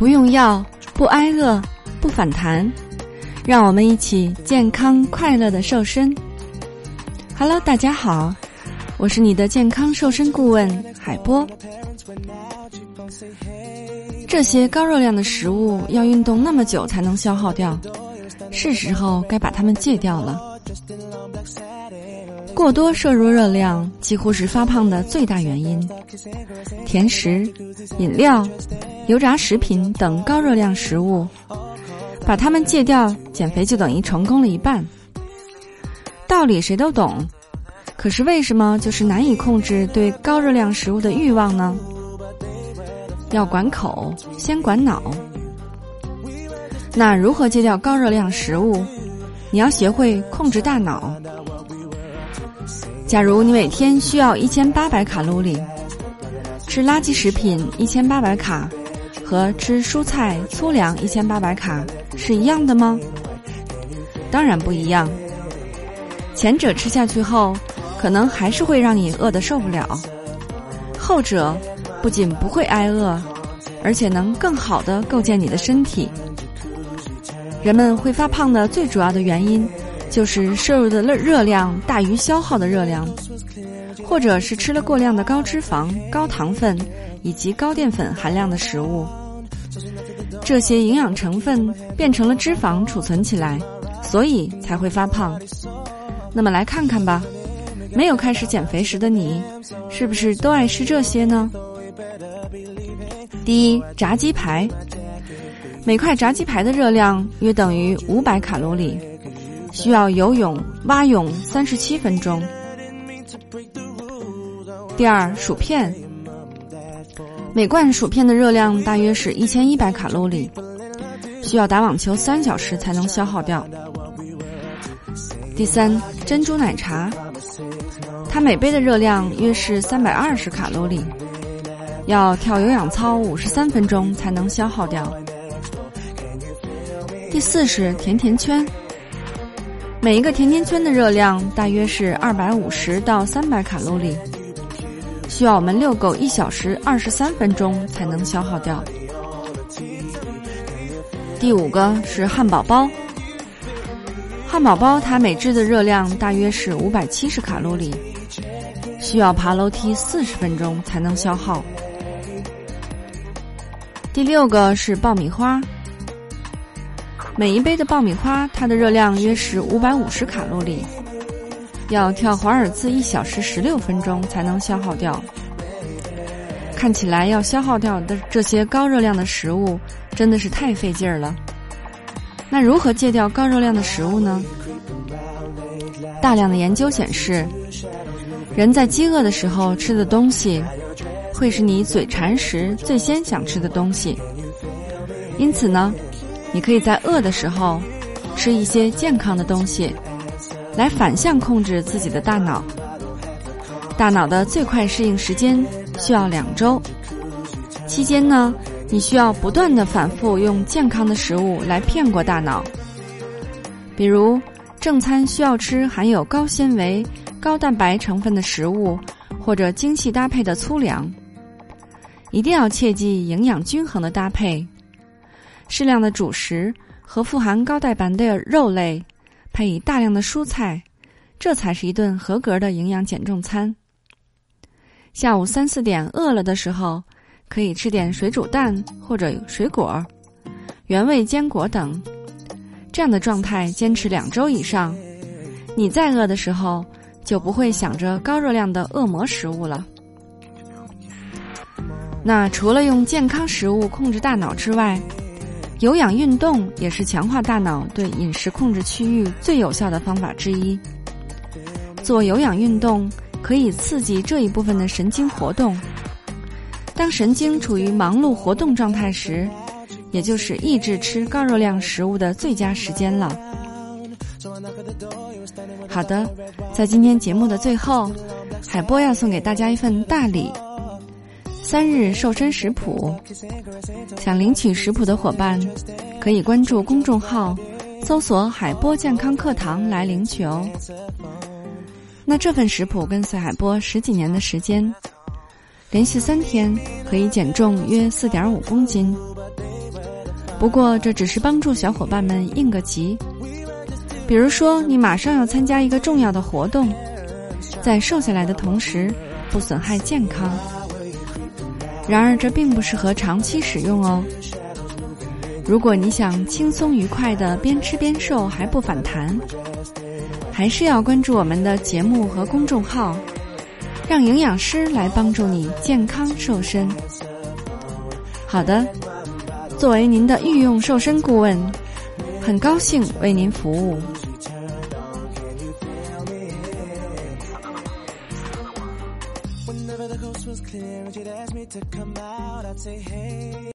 不用药，不挨饿，不反弹，让我们一起健康快乐的瘦身。Hello，大家好，我是你的健康瘦身顾问海波。这些高热量的食物要运动那么久才能消耗掉，是时候该把它们戒掉了。过多摄入热量几乎是发胖的最大原因。甜食、饮料、油炸食品等高热量食物，把它们戒掉，减肥就等于成功了一半。道理谁都懂，可是为什么就是难以控制对高热量食物的欲望呢？要管口，先管脑。那如何戒掉高热量食物？你要学会控制大脑。假如你每天需要一千八百卡路里，吃垃圾食品一千八百卡，和吃蔬菜粗粮一千八百卡是一样的吗？当然不一样。前者吃下去后，可能还是会让你饿得受不了；后者不仅不会挨饿，而且能更好的构建你的身体。人们会发胖的最主要的原因。就是摄入的热热量大于消耗的热量，或者是吃了过量的高脂肪、高糖分以及高淀粉含量的食物，这些营养成分变成了脂肪储存起来，所以才会发胖。那么来看看吧，没有开始减肥时的你，是不是都爱吃这些呢？第一，炸鸡排，每块炸鸡排的热量约等于五百卡路里。需要游泳蛙泳三十七分钟。第二，薯片，每罐薯片的热量大约是一千一百卡路里，需要打网球三小时才能消耗掉。第三，珍珠奶茶，它每杯的热量约是三百二十卡路里，要跳有氧操五十三分钟才能消耗掉。第四是甜甜圈。每一个甜甜圈的热量大约是二百五十到三百卡路里，需要我们遛狗一小时二十三分钟才能消耗掉。第五个是汉堡包，汉堡包它每只的热量大约是五百七十卡路里，需要爬楼梯四十分钟才能消耗。第六个是爆米花。每一杯的爆米花，它的热量约是五百五十卡路里，要跳华尔兹一小时十六分钟才能消耗掉。看起来要消耗掉的这些高热量的食物，真的是太费劲儿了。那如何戒掉高热量的食物呢？大量的研究显示，人在饥饿的时候吃的东西，会是你嘴馋时最先想吃的东西。因此呢。你可以在饿的时候吃一些健康的东西，来反向控制自己的大脑。大脑的最快适应时间需要两周，期间呢，你需要不断的反复用健康的食物来骗过大脑。比如正餐需要吃含有高纤维、高蛋白成分的食物，或者精细搭配的粗粮。一定要切记营养均衡的搭配。适量的主食和富含高蛋白的肉类，配以大量的蔬菜，这才是一顿合格的营养减重餐。下午三四点饿了的时候，可以吃点水煮蛋或者水果、原味坚果等。这样的状态坚持两周以上，你再饿的时候就不会想着高热量的恶魔食物了。那除了用健康食物控制大脑之外，有氧运动也是强化大脑对饮食控制区域最有效的方法之一。做有氧运动可以刺激这一部分的神经活动。当神经处于忙碌活动状态时，也就是抑制吃高热量食物的最佳时间了。好的，在今天节目的最后，海波要送给大家一份大礼。三日瘦身食谱，想领取食谱的伙伴，可以关注公众号，搜索“海波健康课堂”来领取哦。那这份食谱跟随海波十几年的时间，连续三天可以减重约四点五公斤。不过这只是帮助小伙伴们应个急。比如说，你马上要参加一个重要的活动，在瘦下来的同时不损害健康。然而，这并不适合长期使用哦。如果你想轻松愉快的边吃边瘦还不反弹，还是要关注我们的节目和公众号，让营养师来帮助你健康瘦身。好的，作为您的御用瘦身顾问，很高兴为您服务。was clear and she'd ask me to come out, I'd say, hey.